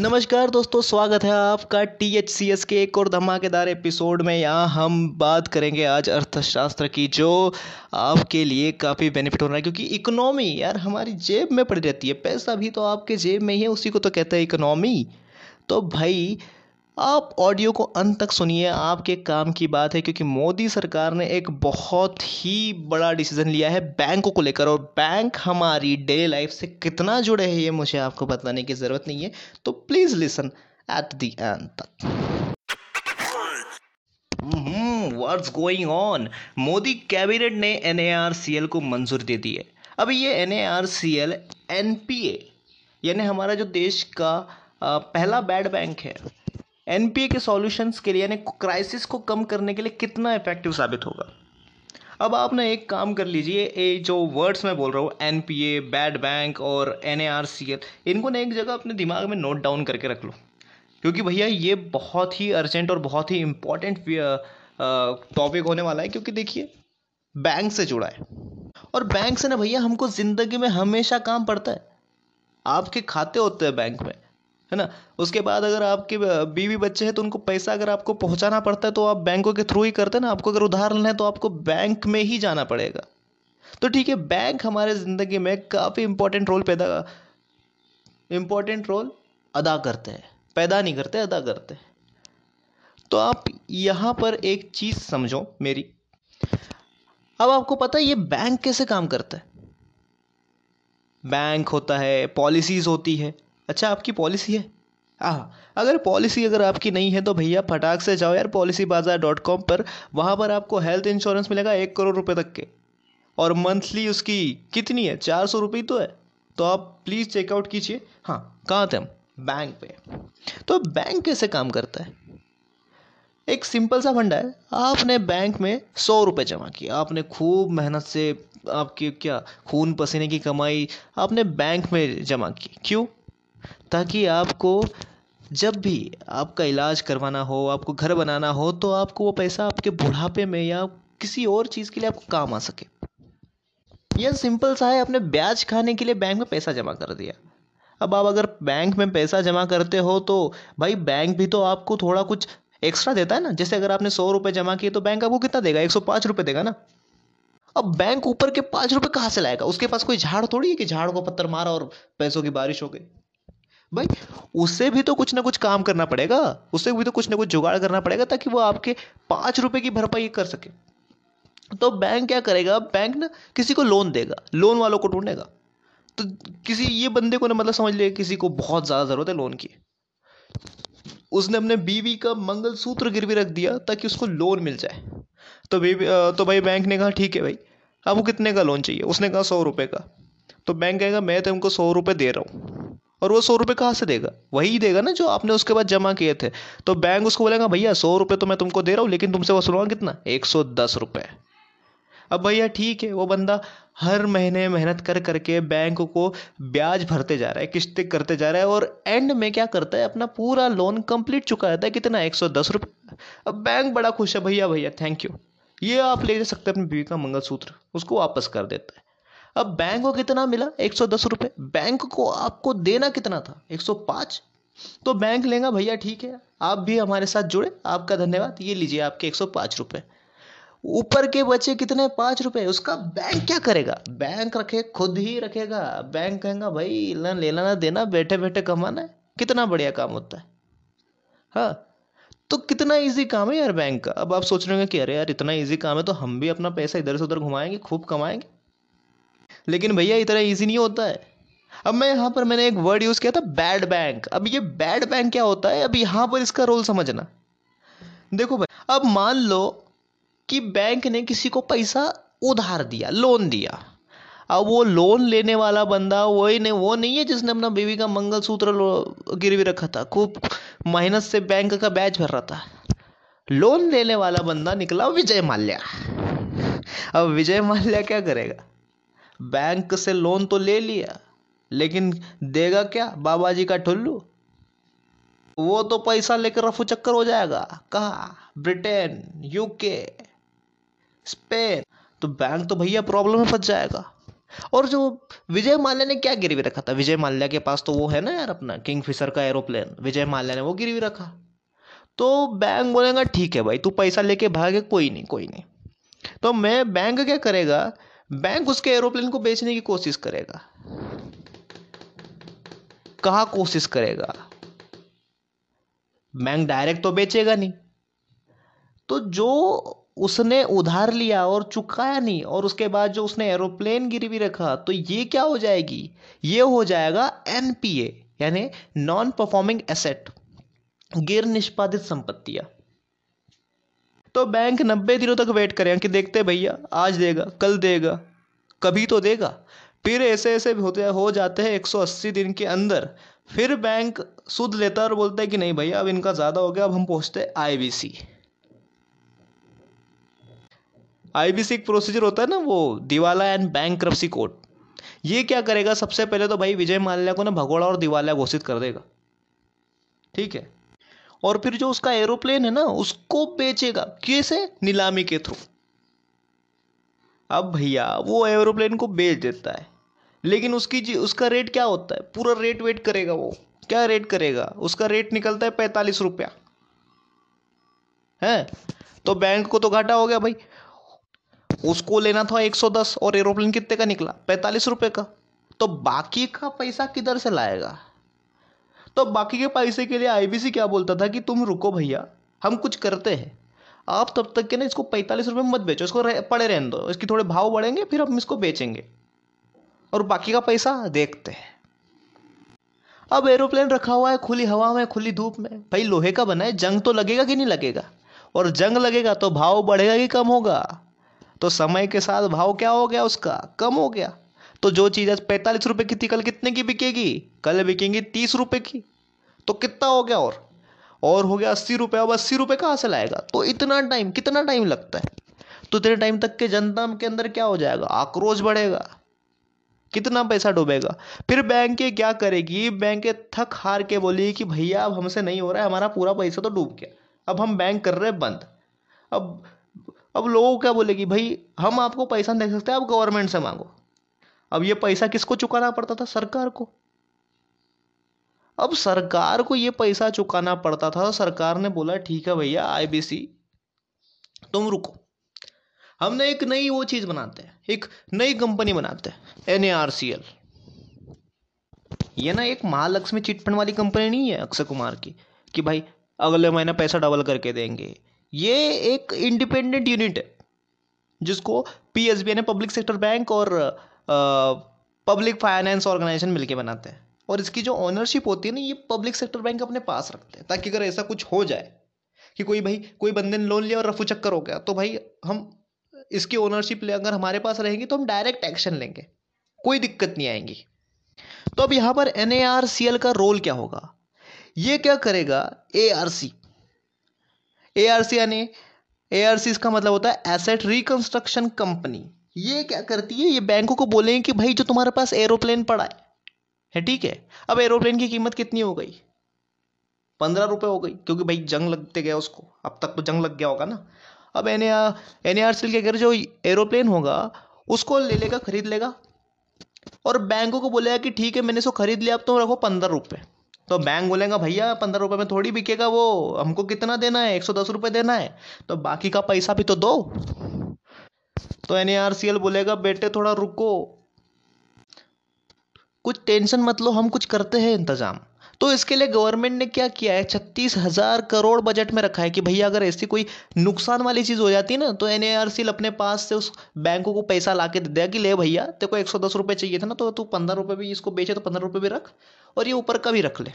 नमस्कार दोस्तों, स्वागत है आपका टी एच सी एस के एक और धमाकेदार एपिसोड में। यहाँ हम बात करेंगे आज अर्थशास्त्र की, जो आपके लिए काफ़ी बेनिफिट हो रहा है, क्योंकि इकोनॉमी यार हमारी जेब में पड़ी रहती है। पैसा भी तो आपके जेब में ही है, उसी को तो कहते हैं इकोनॉमी तो भाई आप ऑडियो को अंत तक सुनिए, आपके काम की बात है, क्योंकि मोदी सरकार ने एक बहुत ही बड़ा डिसीज़न लिया है बैंकों को लेकर, और बैंक हमारी डेली लाइफ से कितना जुड़े हैं, ये मुझे आपको बताने की ज़रूरत नहीं है तो please listen at the end तक। What's going on Modi cabinet ने एनएआरसीएल को मंजूर दे दी है। अब ये एन एन पी ए यानी हमारा जो देश का पहला बैड बैंक है एनपीए के सॉल्यूशंस के लिए, यानी क्राइसिस को कम करने के लिए कितना इफ़ेक्टिव साबित होगा? अब आप ना एक काम कर लीजिए, ये जो वर्ड्स मैं बोल रहा हूँ N P A bad bank और N A R C L इनको ना एक जगह अपने दिमाग में नोट डाउन करके रख लो। क्योंकि भैया ये बहुत ही अर्जेंट और बहुत ही इंपॉर्टेंट टॉपिक होने वाला है, क्योंकि देखिए बैंक से जुड़ा है। और बैंक से ना भैया हमको ज़िंदगी में हमेशा काम पड़ता है। आपके खाते होते हैं बैंक में। है ना? उसके बाद अगर आपके बीवी बच्चे हैं तो उनको पैसा अगर आपको पहुंचाना पड़ता है तो आप बैंकों के थ्रू ही करते हैं ना? आपको अगर उधार लेना है तो आपको बैंक में ही जाना पड़ेगा। तो ठीक है, बैंक हमारे ज़िंदगी में काफ़ी इंपॉर्टेंट रोल पैदा इंपॉर्टेंट रोल अदा करते हैं। पैदा नहीं करते, अदा करते हैं। तो आप यहाँ पर एक चीज़ समझो मेरी। अब आपको पता है ये बैंक कैसे काम करता है? बैंक होता है पॉलिसीज़ होती है। अच्छा आपकी पॉलिसी है? हाँ अगर पॉलिसी अगर आपकी नहीं है तो भैया फटाक से जाओ यार पॉलिसी बाज़ार डॉट कॉम पर। वहाँ पर आपको हेल्थ इंश्योरेंस मिलेगा एक करोड़ रुपए तक के। और मंथली उसकी कितनी है? चार सौ रुपये तो है। तो आप प्लीज़ चेकआउट कीजिए। हाँ कहाँ थे हम? बैंक पे। तो बैंक कैसे काम करता है? एक सिंपल सा फंडा है। आपने बैंक में सौ रुपये जमा किए। आपने खूब मेहनत से आपकी क्या, खून पसीने की कमाई आपने बैंक में जमा की। क्यों? ताकि आपको जब भी आपका इलाज करवाना हो, आपको घर बनाना हो तो आपको वो पैसा आपके बुढ़ापे में या किसी और चीज़ के लिए आपको काम आ सके। यह सिंपल सा है अपने ब्याज खाने के लिए बैंक में पैसा जमा कर दिया। अब आप अगर बैंक में पैसा जमा करते हो तो भाई बैंक भी तो आपको थोड़ा कुछ एक्स्ट्रा देता है ना। जैसे अगर आपने सौ रुपये जमा किए तो बैंक आपको कितना देगा? एक सौ पाँच रुपये देगा ना। अब बैंक ऊपर के पाँच रुपये कहाँ से लाएगा? उसके पास कोई झाड़ थोड़ी है कि झाड़ को पत्थर मारा और पैसों की बारिश हो गई? भाई, उससे भी तो कुछ ना कुछ काम करना पड़ेगा। उससे भी तो कुछ ना कुछ जुगाड़ करना पड़ेगा ताकि वो आपके पाँच रुपए की भरपाई कर सके। तो बैंक क्या करेगा? बैंक ना किसी को लोन देगा। लोन वालों को ढूंढेगा। तो किसी, ये बंदे को ना मतलब समझ ले, किसी को बहुत ज़्यादा ज़रूरत है लोन की। उसने अपने बीवी का मंगल सूत्र गिरवी रख दिया ताकि उसको लोन मिल जाए। तो बीवी तो भाई बैंक ने कहा, ठीक है भाई। आपको कितने का लोन चाहिए? उसने कहा, सौ रुपये का। तो बैंक कहेगा, मैं तुमको सौ रुपये दे रहा हूँ। और वो सौ रुपये कहाँ से देगा? वही देगा ना जो आपने उसके बाद जमा किए थे। तो बैंक उसको बोलेगा, भैया, सौ रुपये तो मैं तुमको दे रहा हूँ, लेकिन तुमसे वसूलूँगा कितना? एक सौ दस रुपये अब भैया, ठीक है, वो बंदा हर महीने मेहनत कर करके बैंक को ब्याज भरते जा रहा है किस्तें करते जा रहा है और एंड में क्या करता है? अपना पूरा लोन कंप्लीट चुका रहता है, कितना? एक सौ दस रुपये अब बैंक बड़ा खुश है, भैया भैया थैंक यू ये आप ले जा सकते हैं अपनी बीवी का मंगलसूत्र, उसको वापस कर देता है। अब बैंक को कितना मिला? एक सौ दस रुपये बैंक को आपको देना कितना था? एक सौ पाँच। तो बैंक लेगा, भैया, ठीक है, आप भी हमारे साथ जुड़े, आपका धन्यवाद। ये लीजिए आपके एक सौ पाँच रुपये ऊपर के बचे कितने? पाँच रुपए। उसका बैंक क्या करेगा? बैंक रखे, खुद ही रखेगा। बैंक कहेगा, भाई ना लेना ना देना बैठे बैठे कमाना है। कितना बढ़िया काम होता है। हाँ तो कितना इजी काम है यार बैंक का। अब आप सोच रहे होंगे कि, अरे यार, इतना इजी काम है तो हम भी अपना पैसा इधर से उधर घुमाएँगे, खूब कमाएँगे। लेकिन भैया, इतना ईजी नहीं होता है। अब मैं यहाँ पर मैंने एक वर्ड यूज़ किया था बैड बैंक अब ये बैड बैंक क्या होता है? अब यहाँ पर इसका रोल समझना। देखो भाई, अब मान लो कि बैंक ने किसी को पैसा उधार दिया लोन दिया। अब वो लोन लेने वाला बंदा, वही नहीं, वो नहीं है जिसने अपना बीवी का मंगलसूत्र गिरवी रखा था। खूब मेहनत से बैंक का बैच भर रहा था। लोन लेने वाला बंदा निकला विजय माल्या। अब विजय माल्या क्या करेगा? बैंक से लोन तो ले लिया, लेकिन देगा क्या बाबा जी का ठुल्लू? वो तो पैसा लेकर रफू चक्कर हो जाएगा। कहा? Britain UK Spain. तो बैंक तो भैया प्रॉब्लम में फंस जाएगा। और जो विजय माल्या ने क्या गिरवी रखा था? विजय माल्या के पास तो वो है ना यार अपना किंग फिशर का एरोप्लेन। विजय माल्या ने वो गिरवी रखा। तो बैंक बोलेगा, ठीक है भाई, तू पैसा लेके भागे, कोई नहीं कोई नहीं। तो मैं, बैंक क्या करेगा? बैंक उसके एरोप्लेन को बेचने की कोशिश करेगा। कहा कोशिश करेगा? बैंक डायरेक्ट तो बेचेगा नहीं। तो जो उसने उधार लिया और चुकाया नहीं, और उसके बाद जो उसने एरोप्लेन गिरवी रखा तो ये क्या हो जाएगी? ये हो जाएगा एनपीए यानी नॉन परफॉर्मिंग एसेट गिर निष्पादित संपत्तियाँ। तो बैंक नब्बे दिनों तक वेट करें कि देखते भैया, आज देगा, कल देगा, कभी तो देगा। फिर ऐसे ऐसे होते हो जाते हैं 180 दिन के अंदर। फिर बैंक सुध लेता है और बोलता है कि नहीं भैया, अब इनका ज़्यादा हो गया, अब हम पहुँचते आईबीसी आईबीसी एक प्रोसीजर होता है ना, वो दिवाला एंड बैंक क्रप्सी कोर्ट ये क्या करेगा? सबसे पहले तो भाई विजय माल्या को ना भगोड़ा और दिवाला घोषित कर देगा। ठीक है? और फिर जो उसका एरोप्लेन है ना, उसको बेचेगा। कैसे? नीलामी के थ्रू। अब भैया, वो एरोप्लेन को बेच देता है। लेकिन उसकी जी, उसका रेट क्या होता है? पूरा रेट वेट करेगा वो। क्या रेट करेगा? उसका रेट निकलता है पैंतालीस रुपया। है? तो बैंक को तो घाटा हो गया भाई। उसको लेना था 110 और एरोप्लेन कितने का निकला? पैंतालीस रुपए का। तो बाकी का पैसा किधर से लाएगा? तो बाकी के पैसे के लिए आईबीसी क्या बोलता था कि तुम रुको भैया हम कुछ करते हैं। आप तब तक के ना इसको पैंतालीस रुपये मत बेचो इसको रह, पड़े रहने दो। इसकी थोड़े भाव बढ़ेंगे फिर हम इसको बेचेंगे। और बाकी का पैसा देखते हैं। अब एरोप्लेन रखा हुआ है खुली हवा में खुली धूप में। भाई लोहे का बना है जंग तो लगेगा कि नहीं लगेगा? और जंग लगेगा तो भाव बढ़ेगा कि कम होगा? तो समय के साथ भाव क्या हो गया उसका? कम हो गया। तो जो चीज़ आज पैंतालीस रुपए की थी, कल कितने की बिकेगी? कल बिकेंगी तीस रुपए की। तो कितना हो गया और? और हो गया अस्सी रुपये अब अस्सी रुपये कहाँ से लाएगा? तो इतना टाइम कितना टाइम लगता है? तो इतने टाइम तक के जनता के अंदर क्या हो जाएगा? आक्रोश बढ़ेगा। कितना पैसा डूबेगा? फिर बैंक क्या करेगी? बैंक थक हार के बोली कि भैया, अब हमसे नहीं हो रहा है, हमारा पूरा पैसा तो डूब गया। अब हम बैंक कर रहे हैं बंद। अब अब लोगों क्या बोलेगी? भाई, हम आपको पैसा दे सकते, आप गवर्नमेंट से मांगो। अब ये पैसा किसको चुकाना पड़ता था? सरकार को। अब सरकार को ये पैसा चुकाना पड़ता था, सरकार ने बोला, ठीक है भैया आईबीसी तुम रुको। हमने एक नई वो चीज़ बनाते हैं, एक नई कंपनी बनाते हैं N A R C L ये ना एक महालक्ष्मी चिटफंड वाली कंपनी नहीं है अक्षय कुमार की, कि भाई अगले महीने पैसा डबल करके देंगे। ये एक इंडिपेंडेंट यूनिट है, जिसको पी ने पब्लिक सेक्टर बैंक और पब्लिक फाइनेंस ऑर्गेनाइजेशन मिलके बनाते हैं। और इसकी जो ओनरशिप होती है ना, ये पब्लिक सेक्टर बैंक अपने पास रखते हैं, ताकि अगर ऐसा कुछ हो जाए कि कोई भाई, कोई बंदे ने लोन लिया और रफू चक्कर हो गया तो भाई हम इसकी ओनरशिप ले, अगर हमारे पास रहेगी तो हम डायरेक्ट एक्शन लेंगे। कोई दिक्कत नहीं आएँगी। तो अब यहाँ पर एनएआरसीएल का रोल क्या होगा? ये क्या करेगा? ए आर सी ए आर सी यानी ए आर सी इसका मतलब होता है एसेट रिकंस्ट्रक्शन कंपनी ये क्या करती है? ये बैंकों को बोलेंगे कि भाई जो तुम्हारे पास एरोप्लेन पड़ा है है ठीक है? अब एरोप्लेन की कीमत कितनी हो गई? पंद्रह रुपए हो गई, क्योंकि भाई जंग लगते गया उसको। अब तक तो जंग लग गया होगा ना। अब एन एन आर सी के अगर जो एरोप्लेन होगा, उसको ले लेगा, खरीद लेगा। और बैंकों को बोलेगा कि ठीक है, मैंने इसको खरीद लिया, अब तुम रखो पंद्रह रुपये तो बैंक बोलेगा, भैया, पंद्रह रुपये में थोड़ी बिकेगा वो। हमको कितना देना है? एक सौ दस रुपये देना है। तो बाकी का पैसा भी तो दो। तो एन बोलेगा, बेटे, थोड़ा रुको। कुछ टेंशन मत लो, हम कुछ करते हैं इंतज़ाम। तो इसके लिए गवर्नमेंट ने क्या किया है? छत्तीस हज़ार करोड़ बजट में रखा है कि भैया, अगर ऐसी कोई नुकसान वाली चीज़ हो जाती ना तो एन अपने पास से उस बैंकों को पैसा ला के दे देगा कि, ले भैया, तेरे को एक सौ दस रुपये चाहिए था ना तो तू पंद्रह रुपये भी इसको बेचे तो पंद्रह रुपये भी रख और ये ऊपर का भी रख ले।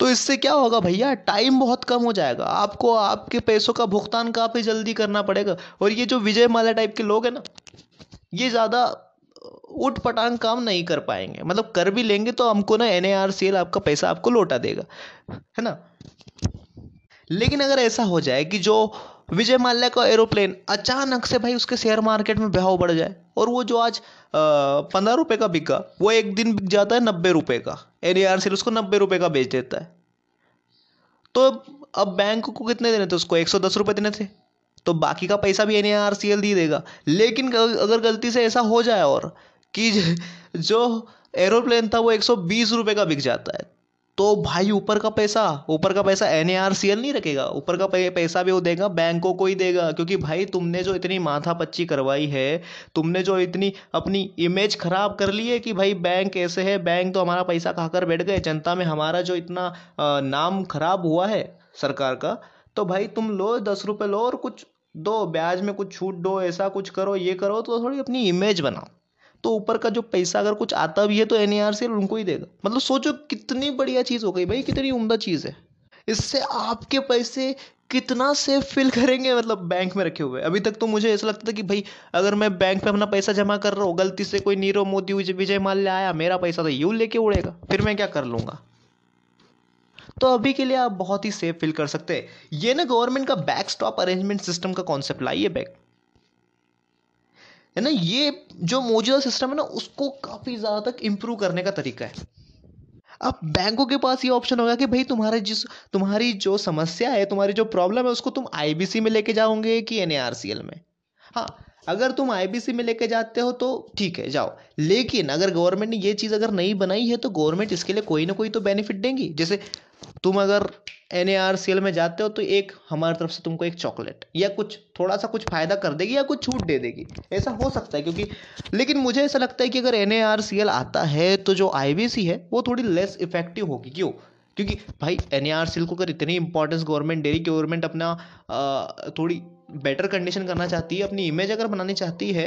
तो इससे क्या होगा भैया? टाइम बहुत कम हो जाएगा। आपको आपके पैसों का भुगतान काफ़ी जल्दी करना पड़ेगा। और ये जो विजय माल्या टाइप के लोग हैं ना, ये ज़्यादा उठ पटांग काम नहीं कर पाएँगे। मतलब कर भी लेंगे तो हमको ना एन आपका पैसा आपको लौटा देगा। है ना? लेकिन अगर ऐसा हो जाए कि जो विजय माल्या का एरोप्लेन अचानक से भाई उसके शेयर मार्केट में भाव बढ़ जाए, और वो जो आज पंद्रह रुपए का बिका, वो एक दिन बिक जाता है नब्बे रुपए का। एन आर से उसको नब्बे रुपए का बेच देता है। तो अब बैंक को कितने देने थे उसको? एक सौ दस रुपये देने थे। तो बाकी का पैसा भी एन आर सी एल दे देगा। लेकिन अगर गलती से ऐसा हो जाए और कि जो एरोप्लेन था वो एक सौ बीस रुपये का बिक जाता है। तो भाई ऊपर का पैसा, ऊपर का पैसा एन नहीं रखेगा। ऊपर का पैसा भी वो देगा, बैंकों को ही देगा। क्योंकि भाई तुमने जो इतनी माथा पच्ची करवाई है, तुमने जो इतनी अपनी इमेज खराब कर ली है कि भाई बैंक ऐसे है बैंक तो हमारा पैसा खाकर बैठ गए, जनता में हमारा जो इतना नाम खराब हुआ है सरकार का तो भाई तुम लो, दस रुपये लो और कुछ दो, ब्याज में कुछ छूट दो, ऐसा कुछ करो, ये करो तो थोड़ी अपनी इमेज बनाओ। तो ऊपर का जो पैसा अगर कुछ आता भी है तो एन उनको ही देगा। मतलब सोचो कितनी बढ़िया चीज़ हो गई भाई, कितनी उम्दा चीज़ है। इससे आपके पैसे कितना सेफ़ फील करेंगे मतलब बैंक में रखे हुए। अभी तक तो मुझे ऐसा लगता था कि भाई, अगर मैं बैंक में अपना पैसा जमा कर रहा हूँ, गलती से कोई नीरव मोदी, विजय माल्या आया, मेरा पैसा तो यूँ लेके उड़ेगा। फिर मैं क्या कर लूँगा? तो अभी के लिए आप बहुत ही सेफ़ फील कर सकते हैं। ये ना गवर्नमेंट का बैक स्टॉप अरेंजमेंट सिस्टम का कॉन्सेप्ट लाइए बैक है ना, ये जो मौजूदा सिस्टम है ना, उसको काफ़ी ज़्यादा तक इम्प्रूव करने का तरीका है। अब बैंकों के पास ये ऑप्शन होगा कि भाई तुम्हारे जिस, तुम्हारी जो समस्या है, तुम्हारी जो प्रॉब्लम है, उसको तुम आईबीसी में लेके जाओगे कि एनएआरसीएल में? हाँ अगर तुम आईबीसी में लेके जाते हो तो ठीक है, जाओ। लेकिन अगर गवर्नमेंट ने ये चीज़ अगर नहीं बनाई है तो गवर्नमेंट इसके लिए कोई ना कोई तो बेनिफिट देंगी। जैसे तुम अगर एन में जाते हो तो एक हमारी तरफ़ से तुमको एक चॉकलेट या कुछ थोड़ा सा कुछ फ़ायदा कर देगी या कुछ छूट दे देगी। ऐसा हो सकता है क्योंकि लेकिन मुझे ऐसा लगता है कि अगर एन आता है तो जो आईबीसी है वो थोड़ी लेस इफ़ेक्टिव होगी। क्यों? क्योंकि भाई एन को अगर इतनी इंपॉर्टेंस गवर्नमेंट दे रही गवर्नमेंट अपना थोड़ी बेटर कंडीशन करना चाहती है अपनी इमेज अगर बनानी चाहती है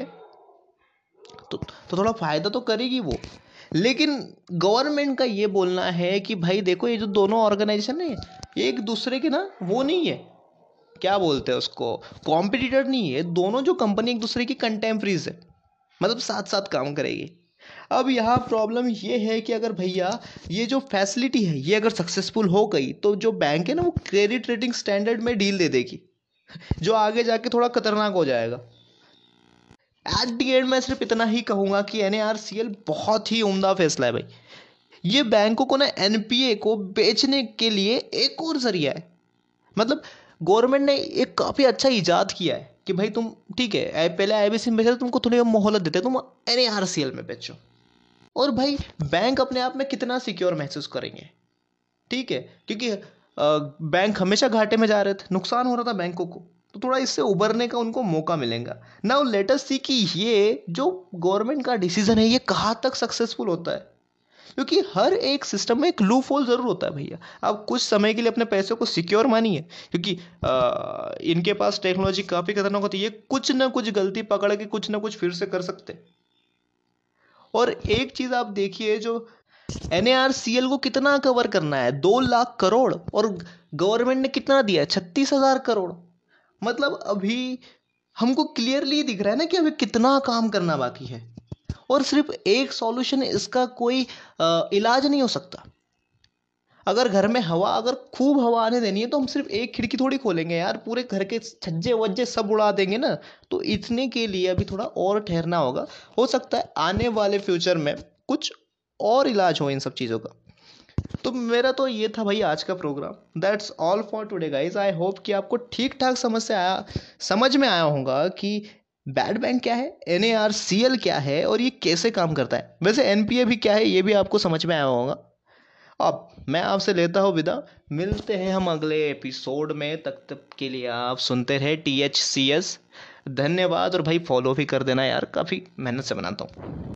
तो, तो थोड़ा फ़ायदा तो करेगी वो। लेकिन गवर्नमेंट का ये बोलना है कि भाई देखो, ये जो दोनों ऑर्गेनाइजेशन है एक दूसरे के ना, वो नहीं है। क्या बोलते हैं उसको? कॉम्पिटिटर नहीं है। दोनों जो कंपनी एक दूसरे की कंटेम्प्रीज है। मतलब साथ साथ काम करेगी। अब यहाँ प्रॉब्लम ये है कि अगर भैया, ये जो फैसिलिटी है, ये अगर सक्सेसफुल हो गई तो जो बैंक है ना, वो क्रेडिट रेटिंग स्टैंडर्ड में डील दे देगी। जो आगे जाके थोड़ा खतरनाक हो जाएगा। एट दी एंड मैं सिर्फ़ इतना ही कहूँगा कि एन बहुत ही उम्दा फैसला है भाई। ये बैंकों को ना एनपीए को बेचने के लिए एक और ज़रिया है। मतलब गवर्नमेंट ने एक काफ़ी अच्छा ईजाद किया है कि भाई तुम, ठीक है पहले आई बी सी में बेचा, तुमको थोड़ी मोहलत देते, तुम एन में बेचो। और भाई बैंक अपने आप में कितना सिक्योर महसूस करेंगे? ठीक है, क्योंकि बैंक हमेशा घाटे में जा रहे थे, नुकसान हो रहा था बैंकों को। तो थोड़ा इससे उभरने का उनको मौका मिलेगा। नाउ लेटेस्ट सी कि ये जो गवर्नमेंट का डिसीज़न है ये कहाँ तक सक्सेसफुल होता है? क्योंकि हर एक सिस्टम में एक लूप होल ज़रूर होता है भैया। आप कुछ समय के लिए अपने पैसे को सिक्योर मानिए क्योंकि आ, इनके पास टेक्नोलॉजी काफ़ी खतरनाक होती है। कुछ ना कुछ गलती पकड़ के कुछ ना कुछ फिर से कर सकते और एक चीज़ आप देखिए जो एन को कितना कवर करना है? दो लाख करोड़। और गवर्नमेंट ने कितना दिया है? छत्तीस हज़ार करोड़। मतलब अभी हमको क्लियरली दिख रहा है ना कि अभी कितना काम करना बाकी है। और सिर्फ़ एक सॉल्यूशन इसका कोई इलाज नहीं हो सकता। अगर घर में हवा, अगर खूब हवा आने देनी है तो हम सिर्फ़ एक खिड़की थोड़ी खोलेंगे यार। पूरे घर के छज्जे वज्जे सब उड़ा देंगे ना। तो इतने के लिए अभी थोड़ा और ठहरना होगा। हो सकता है आने वाले फ्यूचर में कुछ और इलाज हो इन सब चीज़ों का। तो मेरा तो ये था भाई आज का programme that's all for today guys I hope कि आपको ठीक ठाक समझ से आया, समझ में आया होगा कि बैड बैंक क्या है N A R C L क्या है और ये कैसे काम करता है. वैसे एन पी ए भी क्या है, ये भी आपको समझ में आया होगा. अब मैं आपसे लेता हूँ विदा. मिलते हैं हम अगले एपिसोड में. तक तक के लिए आप सुनते रहे टी एच सी एस धन्यवाद और भाई फॉलो भी कर देना यार. काफ़ी मेहनत से बनाता हूँ.